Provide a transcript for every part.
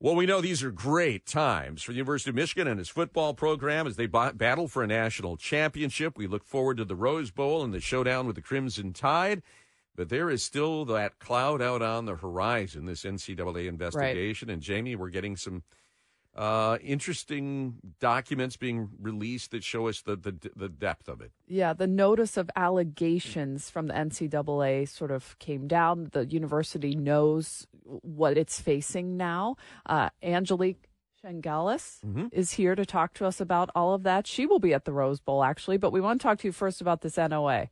Well, we know these are great times for the University of Michigan and its football program as they b- battle for a national championship. We look forward to the Rose Bowl and the showdown with the Crimson Tide. But there is still that cloud out on the horizon, this NCAA investigation. Right. And Jamie, we're getting some uh, interesting documents being released that show us the, the the depth of it. Yeah, the notice of allegations from the NCAA sort of came down. The university knows what it's facing now. Uh, Angelique Chengelis mm-hmm. is here to talk to us about all of that. She will be at the Rose Bowl, actually, but we want to talk to you first about this NOA.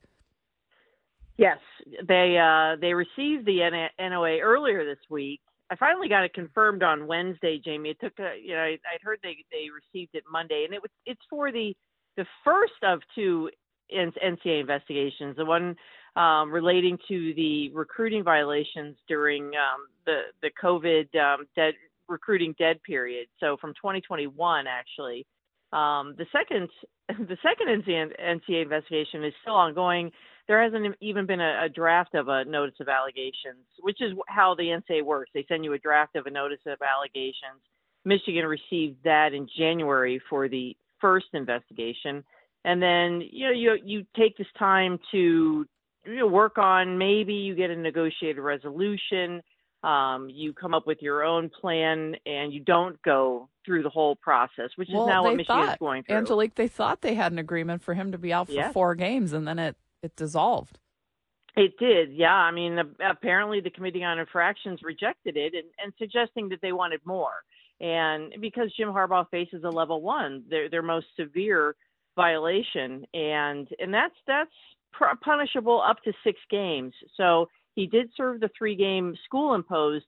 Yes, they uh, they received the NOA earlier this week. I finally got it confirmed on Wednesday, Jamie. It took a, you know, I, I'd heard they they received it Monday, and it was it's for the the first of two NCA investigations, the one um, relating to the recruiting violations during um, the the COVID um, dead recruiting dead period. So from 2021, actually. Um, the second the second NCAA investigation is still ongoing there hasn't even been a, a, draft of a notice of allegations, which is how the NSA works. They send you a draft of a notice of allegations. Michigan received that in January for the first investigation, and then you know you you take this time to you know, work on maybe you get a negotiated resolution. Um, you come up with your own plan, and you don't go through the whole process, which well, is now what Michigan thought, is going through. Angelique, they thought they had an agreement for him to be out for yes. four games, and then it it dissolved. It did, yeah. I mean, apparently the Committee on Infractions rejected it and, and suggesting that they wanted more. And because Jim Harbaugh faces a level one, their their most severe violation, and and that's that's punishable up to six games. So he did serve the three game school imposed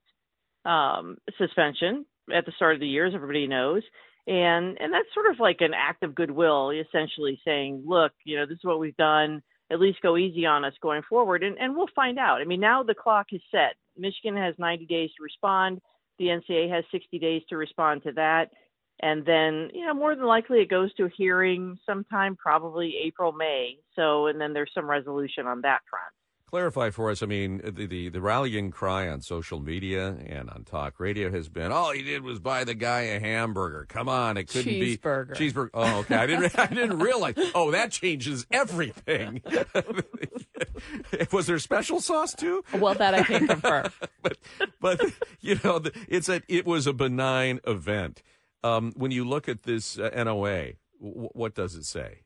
um, suspension at the start of the year, as everybody knows. And and that's sort of like an act of goodwill, essentially saying, look, you know, this is what we've done at least go easy on us going forward. And, and we'll find out. I mean, now the clock is set. Michigan has 90 days to respond. The NCAA has 60 days to respond to that. And then, you know, more than likely it goes to a hearing sometime, probably April, May. So, and then there's some resolution on that front clarify for us. I mean, the, the, the rallying cry on social media and on talk radio has been, all he did was buy the guy a hamburger. Come on, it couldn't cheeseburger. be cheeseburger. Cheeseburger. Oh, okay. I didn't I didn't realize. Oh, that changes everything. was there special sauce too? Well, that I can confirm. but but you know, it's a it was a benign event. Um, when you look at this uh, NOA, w- what does it say?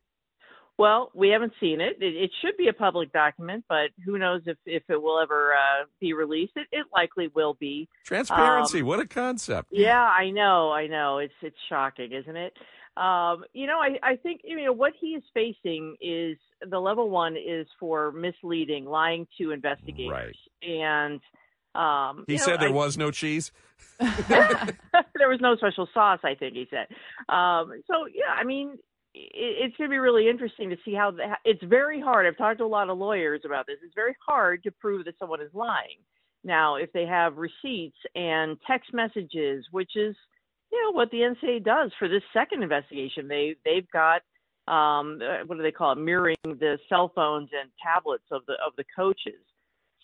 Well, we haven't seen it. it. It, should be a public document, but who knows if, if it will ever uh, be released? It, it likely will be. Transparency, um, what a concept! Yeah, I know, I know. It's it's shocking, isn't it? Um, you know, I, I think you know what he is facing is the level one is for misleading, lying to investigators, right. and um, he said know, there I, was no cheese. there was no special sauce. I think he said. Um, so yeah, I mean, it's going to be really interesting to see how the, it's very hard. I've talked to a lot of lawyers about this. It's very hard to prove that someone is lying. Now, if they have receipts and text messages, which is you know what the NCAA does for this second investigation, they they've got um, uh, what do they call it, mirroring the cell phones and tablets of the of the coaches.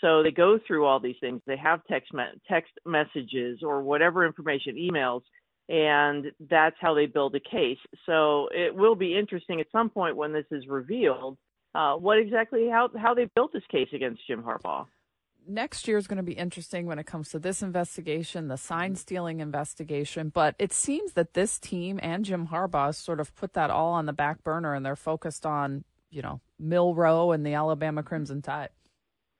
So they go through all these things. They have text me- text messages or whatever information, emails and that's how they build a case. So it will be interesting at some point when this is revealed uh, what exactly how how they built this case against Jim Harbaugh. Next year is going to be interesting when it comes to this investigation, the sign stealing investigation. But it seems that this team and Jim Harbaugh sort of put that all on the back burner, and they're focused on you know Milroe and the Alabama Crimson Tide.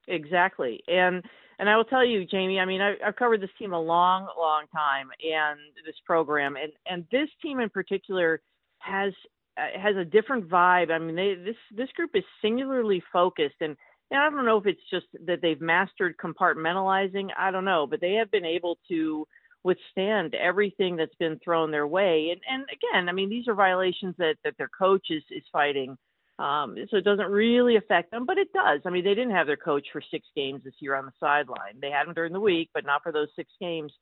Exactly, and and I will tell you, Jamie, I mean, I, I've covered this team a long, long time and this program, and and this team in particular has uh, has a different vibe. I mean, they, this this group is singularly focused, and, and I don't know if it's just that they've mastered compartmentalizing. I don't know, but they have been able to withstand everything that's been thrown their way. And and again, I mean, these are violations that that their coach is is fighting um, so it doesn't really affect them, but it does. I mean, they didn't have their coach for six games this year on the sideline. They had him during the week, but not for those six games.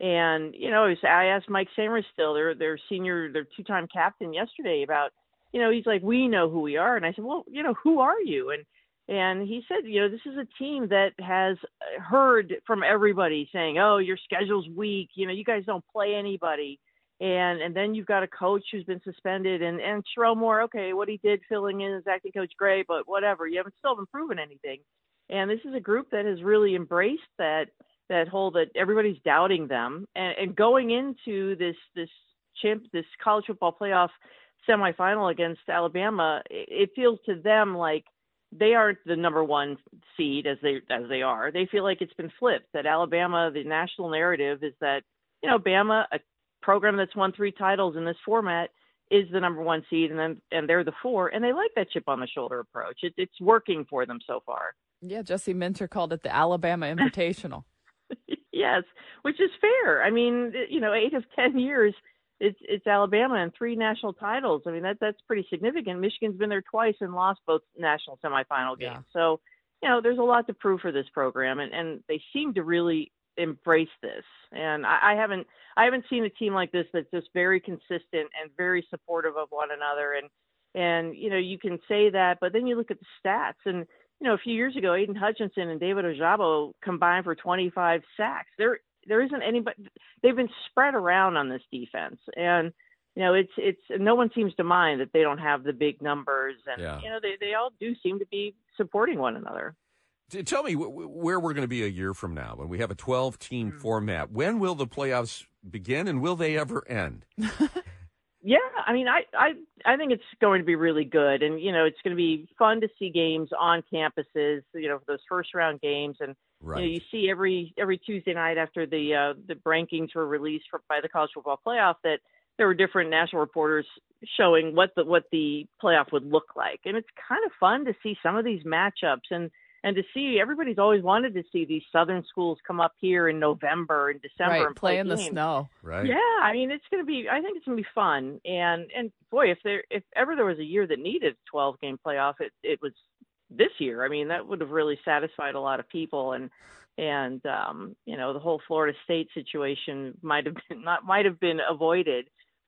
And you know, I asked Mike Sainristil, their their senior, their two-time captain, yesterday about, you know, he's like, we know who we are, and I said, well, you know, who are you? And And he said, you know, this is a team that has heard from everybody saying, "Oh, your schedule's weak. You know, you guys don't play anybody." And and then you've got a coach who's been suspended, and and Sherrone Moore, okay, what he did filling in as acting coach, great, but whatever. You haven't still haven't proven anything. And this is a group that has really embraced that that whole that everybody's doubting them, and, and going into this this champ this college football playoff semifinal against Alabama, it feels to them like they aren't the number one seed as they as they are. They feel like it's been flipped. That Alabama, the national narrative is that you know Bama, a program that's won three titles in this format, is the number one seed, and then and they're the four, and they like that chip on the shoulder approach. It, it's working for them so far. Yeah, Jesse Minter called it the Alabama Invitational. yes, which is fair. I mean, you know, eight of ten years it's it's Alabama and three national titles. I mean that that's pretty significant. Michigan's been there twice and lost both national semifinal games. Yeah. So, you know, there's a lot to prove for this program and, and they seem to really embrace this. And I, I haven't I haven't seen a team like this that's just very consistent and very supportive of one another and and you know, you can say that, but then you look at the stats and you know, a few years ago, Aidan Hutchinson and David Ojabo combined for 25 sacks. They're there isn't anybody. They've been spread around on this defense, and you know it's it's no one seems to mind that they don't have the big numbers, and yeah. you know they they all do seem to be supporting one another. Tell me where we're going to be a year from now when we have a 12 team mm-hmm. format. When will the playoffs begin and will they ever end? yeah, I mean, I, I, I think it's going to be really good. And, you know, it's going to be fun to see games on campuses, you know, those first round games. And, Right. You, know, you see every every Tuesday night after the uh, the rankings were released for, by the college football playoff that there were different national reporters showing what the what the playoff would look like, and it's kind of fun to see some of these matchups and and to see everybody's always wanted to see these southern schools come up here in November and December right, and play, play in the snow. Right. Yeah, I mean it's going to be. I think it's going to be fun. And and boy, if there if ever there was a year that needed a 12 game playoff, it it was this year. I mean, that would have really satisfied a lot of people, and and um, you know the whole Florida State situation might have been not might have been avoided.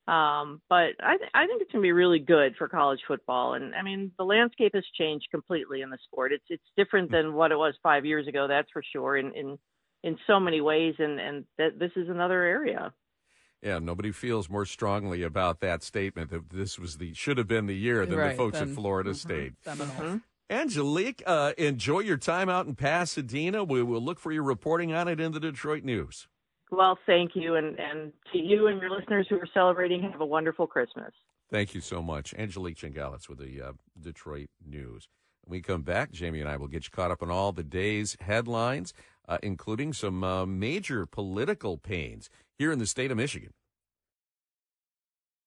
Um, but I, th- I think it's going to be really good for college football. And I mean, the landscape has changed completely in the sport. It's it's different than what it was five years ago. That's for sure. In in in so many ways, and and th- this is another area. Yeah, nobody feels more strongly about that statement that this was the should have been the year than right, the folks then, at Florida mm-hmm, State. Mm-hmm. Angelique, uh, enjoy your time out in Pasadena. We will look for your reporting on it in the Detroit News. Well, thank you. And, and to you and your listeners who are celebrating, have a wonderful Christmas. Thank you so much. Angelique Chengelis with the uh, Detroit News. When we come back, Jamie and I will get you caught up on all the day's headlines, uh, including some uh, major political pains here in the state of Michigan.